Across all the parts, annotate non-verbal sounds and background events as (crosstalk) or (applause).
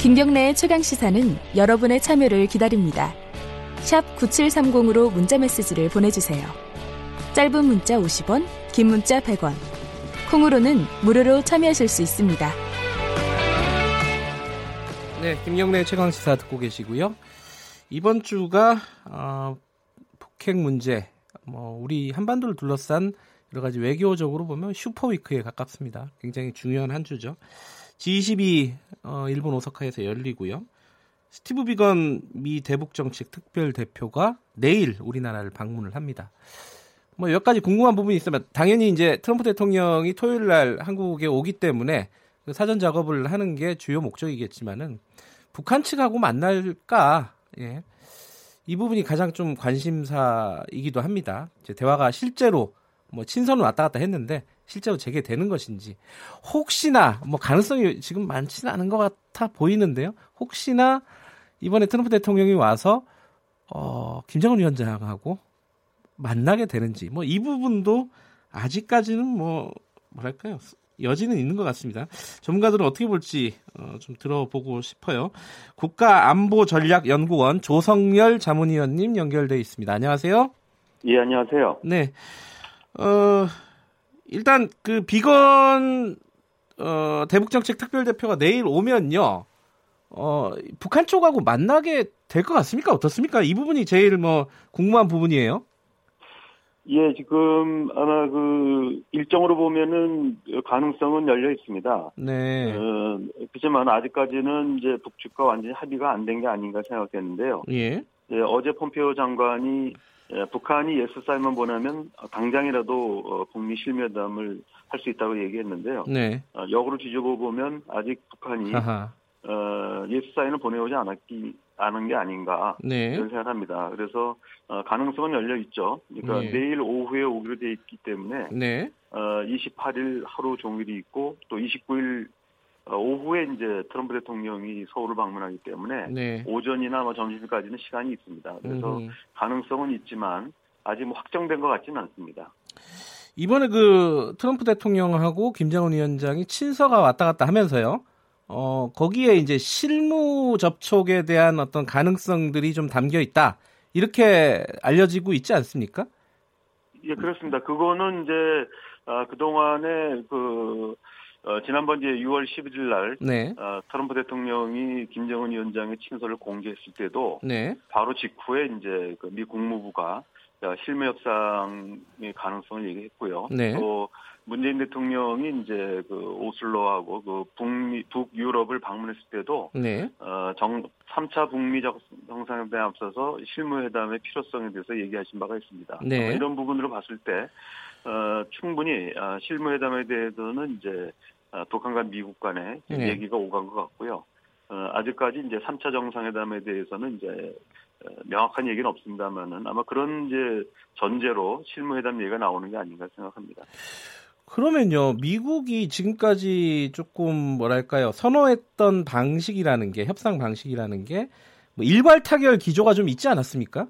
김경래의 최강 시사는 여러분의 참여를 기다립니다. 9730으로 문자 메시지를 보내주세요. 짧은 문자 50원, 긴 문자 100원. 콩으로는 무료로 참여하실 수 있습니다. 네, 김경래 최강 시사 듣고 계시고요. 이번 주가 어, 북핵 문제, 뭐 우리 한반도를 둘러싼 여러 가지 외교적으로 보면 슈퍼 위크에 가깝습니다. 굉장히 중요한 한 주죠. G22 어, 일본 오사카에서 열리고요. 스티브 비건 미 대북 정책 특별 대표가 내일 우리나라를 방문을 합니다. 뭐 몇 가지 궁금한 부분이 있으면 당연히 이제 트럼프 대통령이 토요일 날 한국에 오기 때문에 그 사전 작업을 하는 게 주요 목적이겠지만은 북한 측하고 만날까? 예. 이 부분이 가장 좀 관심사이기도 합니다. 이제 대화가 실제로 뭐 친선을 왔다 갔다 했는데 실제로 재개되는 것인지 혹시나 뭐 가능성이 지금 많지는 않은 것 같아 보이는데요. 혹시나 이번에 트럼프 대통령이 와서 어, 김정은 위원장하고 만나게 되는지 뭐 이 부분도 아직까지는 뭐 뭐랄까요 여지는 있는 것 같습니다. 전문가들은 어떻게 볼지 어, 좀 들어보고 싶어요. 국가안보전략연구원 조성열 자문위원님 연결돼 있습니다. 안녕하세요. 예, 안녕하세요. 네. 어, 일단 그 비건 어, 대북정책 특별대표가 내일 오면요. 어, 북한 쪽하고 만나게 될 것 같습니까? 어떻습니까? 이 부분이 제일 뭐 궁금한 부분이에요. 예, 지금 아마 그 일정으로 보면은 가능성은 열려 있습니다. 네. 어, 그렇지만 아직까지는 이제 북측과 완전히 합의가 안 된 게 아닌가 생각했는데요. 예. 예, 어제 폼페오 장관이 예, 북한이 yes 사인만 보내면 당장이라도 어, 북미 실무회담을 할 수 있다고 얘기했는데요. 네. 어, 역으로 뒤집어 보면 아직 북한이 하하. 어, yes 사인을 보내오지 않았기 않은 게 아닌가 네. 이런 생각합니다. 그래서 어, 가능성은 열려 있죠. 그러니까 네. 내일 오후에 오기로 돼 있기 때문에 네. 어, 28일 하루 종일이 있고 또 29일 어, 오후에 이제 트럼프 대통령이 서울을 방문하기 때문에 네. 오전이나 뭐 점심까지는 시간이 있습니다. 그래서 음. 가능성은 있지만 아직 뭐 확정된 것 같지는 않습니다. 이번에 그 트럼프 대통령하고 김정은 위원장이 친서가 왔다 갔다 하면서요. 어, 거기에 이제 실무 접촉에 대한 어떤 가능성들이 좀 담겨 있다. 이렇게 알려지고 있지 않습니까? 예, 그렇습니다. 그거는 이제 아, 그동안에 그 어, 지난번 이제 6월 11일 날 네. 어, 트럼프 대통령이 김정은 위원장의 친서를 공개했을 때도 네. 바로 직후에 이제 그 미 국무부가 어, 실무 협상의 가능성을 얘기했고요. 네. 또 문재인 대통령이 이제 그 오슬로하고 그 북미 북유럽을 방문했을 때도 네. 어, 정 3차 북미 정- 정상회담에 앞서서 실무 회담의 필요성에 대해서 얘기하신 바가 있습니다. 네. 어, 이런 부분으로 봤을 때 어, 충분히 어, 실무회담에 대해서는 이제 어, 북한과 미국 간에 네. 얘기가 오간 것 같고요. 어, 아직까지 이제 3차 정상회담에 대해서는 이제 어, 명확한 얘기는 없습니다만은 아마 그런 이제 전제로 실무회담 얘기가 나오는 게 아닌가 생각합니다. 그러면요, 미국이 지금까지 조금 뭐랄까요, 선호했던 방식이라는 게, 협상 방식이라는 게, 뭐 일괄 타결 기조가 좀 있지 않았습니까?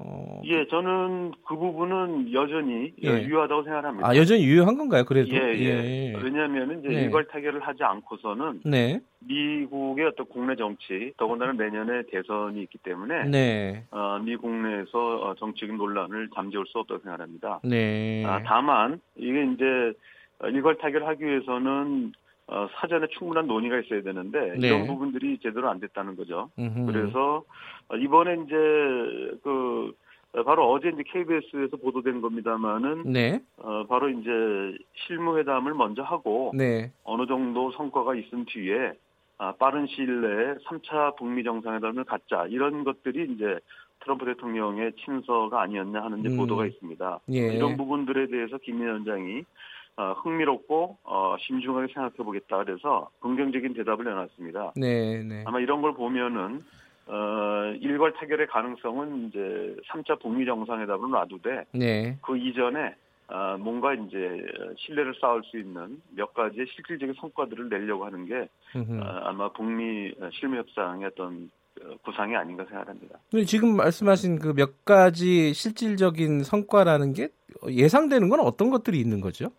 어, 예, 저는 그 부분은 여전히 예. 유효하다고 생각합니다. 아, 여전히 유효한 건가요, 그래도? 예, 예. 왜냐하면 이제 네. 일괄 타결을 하지 않고서는 네, 미국의 어떤 국내 정치, 더군다나 내년에 대선이 있기 때문에 네, 어, 미 국 내에서 어, 정치적인 논란을 잠재울 수 없다고 생각합니다. 네. 아, 다만 이게 이제 어, 일괄 타결하기 위해서는 어, 사전에 충분한 논의가 있어야 되는데 네. 이런 부분들이 제대로 안 됐다는 거죠. 음흠. 그래서 어, 이번에 이제 그 어, 바로 어제 이제 KBS에서 보도된 겁니다만은 네, 어, 바로 이제 실무회담을 먼저 하고 네, 어느 정도 성과가 있은 뒤에 아, 빠른 시일 내에 3차 북미 정상회담을 갖자 이런 것들이 이제 트럼프 대통령의 친서가 아니었냐 하는 이제 음. 보도가 있습니다. 예. 이런 부분들에 대해서 김 위원장이 어, 흥미롭고 어, 심중하게 생각해 보겠다 그래서 긍정적인 대답을 내놨습니다. 네, 네. 아마 이런 걸 보면은 어, 일괄 타결의 가능성은 이제 3차 북미 정상회담을 놔두되 네, 그 이전에 아, 뭔가 이제 신뢰를 쌓을 수 있는 몇 가지의 실질적인 성과들을 내려고 하는 게. 아, 아마 북미 실무 협상의 어떤 어, 구상이 아닌가 생각합니다. 지금 말씀하신 그 몇 가지 실질적인 성과라는 게 예상되는 건 어떤 것들이 있는 거죠?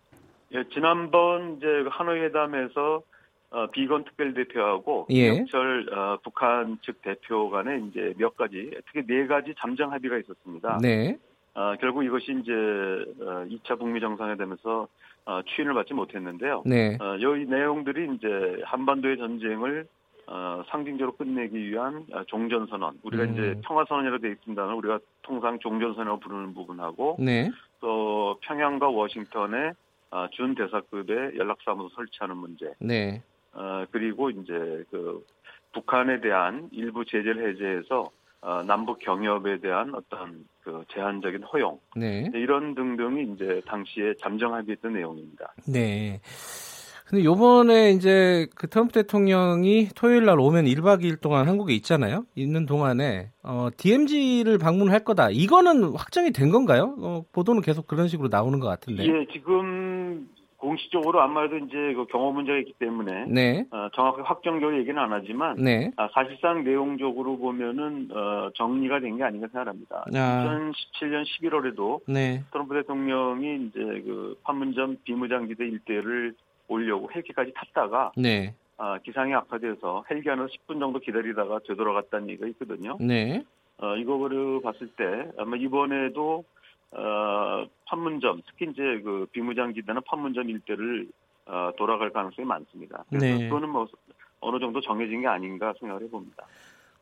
예, 지난번 이제 그 하노이 회담에서 어, 비건 특별 대표하고 예. 김영철 어, 북한 측 대표 간에 이제 몇 가지, 특히 네 가지 잠정 합의가 있었습니다. 네. 어, 결국 이것이 이제 어, 2차 북미 정상회담에서 어, 추인을 받지 못했는데요. 네. 어, 이 내용들이 이제 한반도의 전쟁을 어, 상징적으로 끝내기 위한 어, 종전선언. 우리가 음. 이제 평화선언이라고 되어 있습니다만 우리가 통상 종전선언이라고 부르는 부분하고 네. 또 평양과 워싱턴에 어, 준 대사급의 연락사무소 설치하는 문제. 네. 어, 그리고 이제 그 북한에 대한 일부 제재를 해제해서 어, 남북 경협에 대한 어떤 그 제한적인 허용 네. 이런 등등이 이제 당시에 잠정 합의했던 내용입니다. 네. 근데 요번에 이제 그 트럼프 대통령이 토요일 날 오면 1박 2일 동안 한국에 있잖아요. 있는 동안에 어 DMZ를 방문할 거다. 이거는 확정이 된 건가요? 어, 보도는 계속 그런 식으로 나오는 것 같은데. 예, 지금 공식적으로 아무래도 이제 그 경호 문제가 있기 때문에 네. 어, 정확히 확정적으로 얘기는 안 하지만 네. 아, 사실상 내용적으로 보면은 어, 정리가 된 게 아닌가 생각합니다. 아. 2017년 11월에도 네. 트럼프 대통령이 이제 그 판문점 비무장지대 일대를 오려고 헬기까지 탔다가 네. 아, 기상이 악화돼서 헬기 안에서 10분 정도 기다리다가 되돌아갔다는 얘기가 있거든요. 네. 어, 이거를 봤을 때 아마 이번에도 어, 판문점 특히 이제 그 비무장지대나 판문점 일대를 어, 돌아갈 가능성이 많습니다. 그래서 네. 그거는 뭐 어느 정도 정해진 게 아닌가 생각을 해봅니다.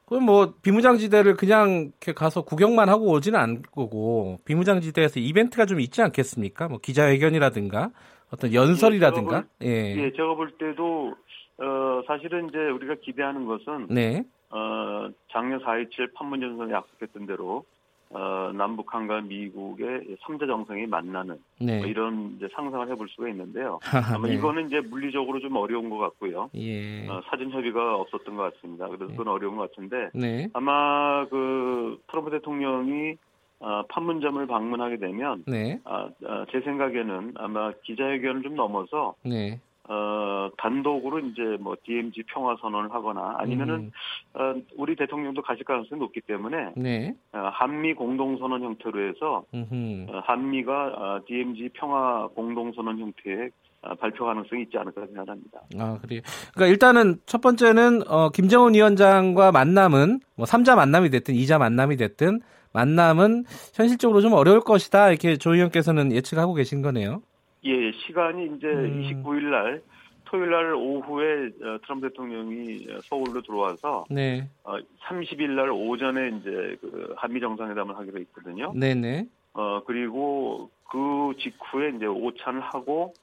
그럼 뭐 비무장지대를 그냥 이렇게 가서 구경만 하고 오지는 않을 거고 비무장지대에서 이벤트가 좀 있지 않겠습니까? 뭐 기자회견이라든가 어떤 연설이라든가. 예. 예, 제가 볼 때도 어, 사실은 이제 우리가 기대하는 것은 네. 어, 작년 4.27 판문점에서 약속했던 대로 어, 남북한과 미국의 3자 정상이 만나는 네. 뭐 이런 이제 상상을 해볼 수가 있는데요. 아마 네. 이거는 이제 물리적으로 좀 어려운 것 같고요. 예. 어, 사전 협의가 없었던 것 같습니다. 그래서 그건 어려운 것 같은데 네. 아마 그 트럼프 대통령이 어, 판문점을 방문하게 되면 네. 아, 아, 제 생각에는 아마 기자회견을 좀 넘어서 네. 어, 단독으로 이제 뭐 DMZ 평화 선언을 하거나 아니면은 음, 어, 우리 대통령도 가실 가능성이 높기 때문에 네. 어, 한미 공동 선언 형태로 해서 음흠. 어, 한미가 어, DMZ 평화 공동 선언 형태의 어, 발표 가능성이 있지 않을까 생각합니다. 아, 그래요. 그러니까 일단은 첫 번째는 어, 김정은 위원장과 만남은 뭐 3자 만남이 됐든 2자 만남이 됐든 만남은 현실적으로 좀 어려울 것이다. 이렇게 조 의원께서는 예측하고 계신 거네요. 예, 시간이 이제 음. 29일 날 토요일 날 오후에 어, 트럼프 대통령이 어, 서울로 들어와서 네. 어, 30일 날 오전에 이제 그 한미 정상회담을 하기로 했거든요. 네, 네. 어 그리고 그 직후에 이제 오찬을 하고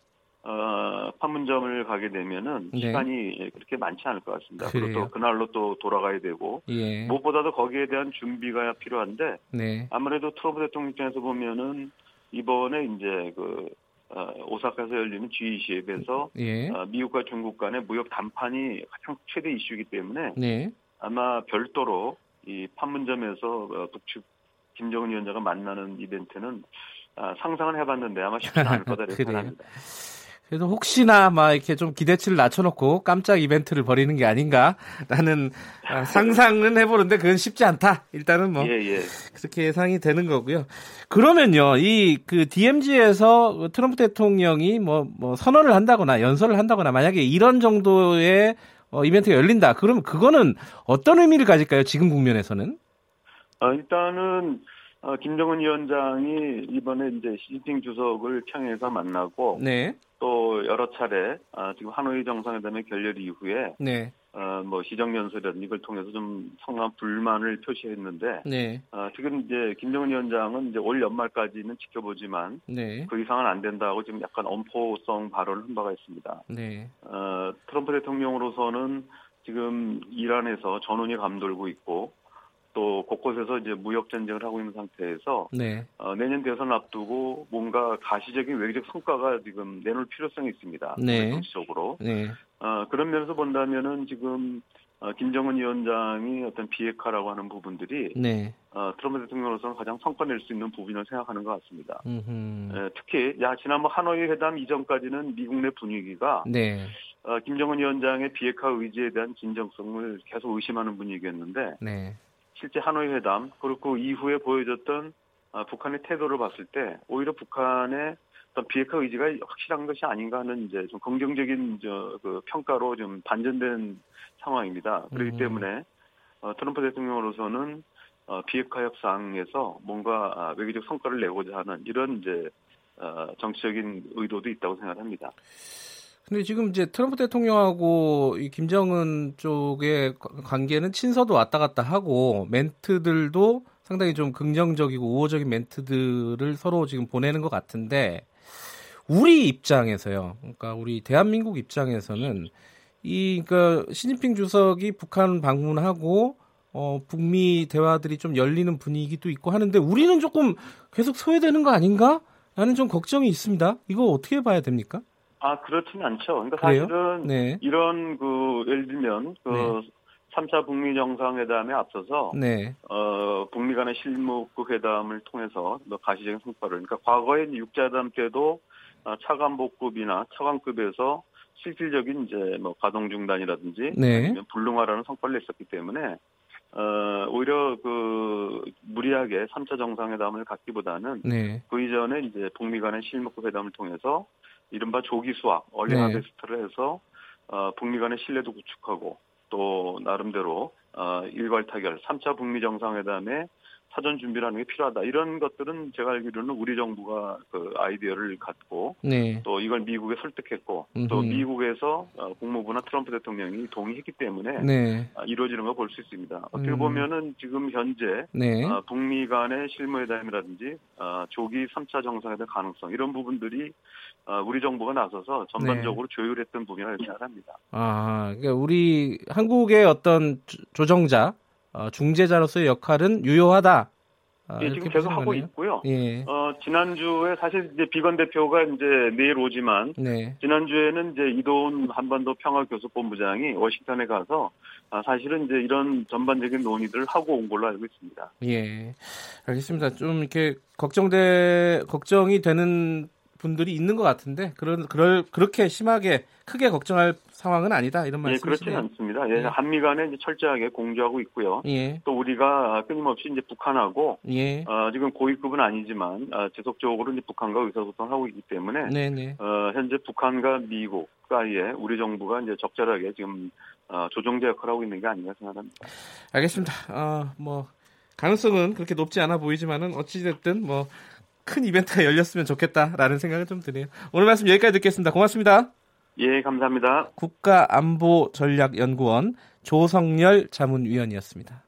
어 판문점을 가게 되면은 네. 시간이 그렇게 많지 않을 것 같습니다. 그래요? 그리고 또 그날로 또 돌아가야 되고 예. 무엇보다도 거기에 대한 준비가 필요한데 네. 아무래도 트럼프 대통령 입장에서 보면은 이번에 이제 그 어, 오사카에서 열리는 G20에서 예. 어, 미국과 중국 간의 무역 담판이 가장 최대 이슈이기 때문에 네. 아마 별도로 이 판문점에서 어, 북측 김정은 위원장과 만나는 이벤트는 아, 상상을 해봤는데 아마 쉽지 않을 (laughs) 거다 이렇게? 생각합니다. 그래도 혹시나 막 이렇게 좀 기대치를 낮춰놓고 깜짝 이벤트를 벌이는 게 아닌가라는 아, 상상은 해보는데 그건 쉽지 않다. 일단은 뭐 예, 예. 그렇게 예상이 되는 거고요. 그러면요, 이 그 DMZ에서 트럼프 대통령이 뭐, 뭐 선언을 한다거나 연설을 한다거나 만약에 이런 정도의 어, 이벤트가 열린다. 그러면 그거는 어떤 의미를 가질까요? 지금 국면에서는? 어, 일단은 어, 김정은 위원장이 이번에 이제 시진핑 주석을 평양에서 만나고 네, 또 여러 차례 아, 지금 하노이 정상회담의 결렬 이후에 네, 어, 뭐 시정연설이라든지 이걸 통해서 좀 상당한 불만을 표시했는데 네, 어, 지금 이제 김정은 위원장은 이제 올 연말까지는 지켜보지만 네, 그 이상은 안 된다고 지금 약간 엄포성 발언을 한 바가 있습니다. 네, 어, 트럼프 대통령으로서는 지금 이란에서 전운이 감돌고 있고 또 곳곳에서 이제 무역 전쟁을 하고 있는 상태에서 네, 어, 내년 대선 앞두고 뭔가 가시적인 외교적 성과가 지금 내놓을 필요성이 있습니다. 네. 정치적으로. 네, 어, 그런 면에서 본다면은 지금 어, 김정은 위원장이 어떤 비핵화라고 하는 부분들이 네, 어, 트럼프 대통령으로서는 가장 성과 낼 수 있는 부분이라고 생각하는 것 같습니다. 에, 특히 야 지난번 하노이 회담 이전까지는 미국 내 분위기가 네, 어, 김정은 위원장의 비핵화 의지에 대한 진정성을 계속 의심하는 분위기였는데 네, 실제 하노이 회담 그리고 그 이후에 보여줬던 어, 북한의 태도를 봤을 때 오히려 북한의 어떤 비핵화 의지가 확실한 것이 아닌가 하는 이제 좀 긍정적인 저 그 평가로 좀 반전된 상황입니다. 그렇기 음. 때문에 어, 트럼프 대통령으로서는 어, 비핵화 협상에서 뭔가 아, 외교적 성과를 내고자 하는 이런 이제 어, 정치적인 의도도 있다고 생각합니다. 근데 지금 이제 트럼프 대통령하고 이 김정은 쪽의 관계는 친서도 왔다 갔다 하고 멘트들도 상당히 좀 긍정적이고 우호적인 멘트들을 서로 지금 보내는 것 같은데 우리 입장에서요. 그러니까 우리 대한민국 입장에서는 이 그러니까 시진핑 주석이 북한 방문하고 어 북미 대화들이 좀 열리는 분위기도 있고 하는데 우리는 조금 계속 소외되는 거 아닌가? 라는 좀 걱정이 있습니다. 이거 어떻게 봐야 됩니까? 아, 그렇지는 않죠. 그러니까 그래요? 사실은 네. 이런 그 예를 들면 그 네. 3차 북미 정상회담에 앞서서 네. 어, 북미 간의 실무국 회담을 통해서 뭐 가시적인 성과를 그러니까 과거에 육자회담 때도 어, 차관복급이나 차관급에서 실질적인 이제 뭐 가동 중단이라든지 네. 불능화라는 성과를 냈었기 때문에 어, 오히려 그 무리하게 3차 정상회담을 갖기보다는 네. 그 이전에 이제 북미 간의 실무급 회담을 통해서 이른바 조기 수학, 얼리 네. 하베스트를 해서 어, 북미 간의 신뢰도 구축하고 또 나름대로 어, 일괄 타결 3차 북미 정상회담에 사전 준비를 하는 게 필요하다. 이런 것들은 제가 알기로는 우리 정부가 그 아이디어를 갖고 네. 또 이걸 미국에 설득했고 음흠. 또 미국에서 어, 국무부나 트럼프 대통령이 동의했기 때문에 네. 아, 이루어지는 걸 볼 수 있습니다. 어떻게 음. 보면은 지금 현재 네. 어, 북미 간의 실무회담이라든지 어, 조기 3차 정상회담 가능성 이런 부분들이 우리 정부가 나서서 전반적으로 네. 조율했던 부분이라고 생각합니다. 아, 그러니까 우리 한국의 어떤 조정자 어, 중재자로서의 역할은 유효하다. 아, 예, 지금 계속 하고 있고요. 예. 어, 지난주에 사실 이제 비건 대표가 이제 내일 오지만 네. 지난주에는 이제 이도훈 한반도 평화교섭본부장이 워싱턴에 가서 아, 사실은 이제 이런 전반적인 논의들을 하고 온 걸로 알고 있습니다. 예. 알겠습니다. 좀 이렇게 걱정돼 걱정이 되는 분들이 있는 것 같은데 그런 그럴 그렇게 심하게 크게 걱정할 상황은 아니다 이런 말씀이시네요. 예, 그렇지는 않습니다. 예, 예. 한미 간에 이제 철저하게 공조하고 있고요. 예. 또 우리가 끊임없이 이제 북한하고 예. 어, 지금 고위급은 아니지만 어, 지속적으로 이제 북한과 의사소통을 하고 있기 때문에 네네. 네. 어, 현재 북한과 미국 사이에 우리 정부가 이제 적절하게 지금 어, 조정제 역할을 하고 있는 게 아닌가 생각합니다. 알겠습니다. 어, 뭐 가능성은 그렇게 높지 않아 보이지만은 어찌 됐든 뭐 큰 이벤트가 열렸으면 좋겠다라는 생각은 좀 드네요. 오늘 말씀 여기까지 듣겠습니다. 고맙습니다. 예, 감사합니다. 국가안보전략연구원 조성열 자문위원이었습니다.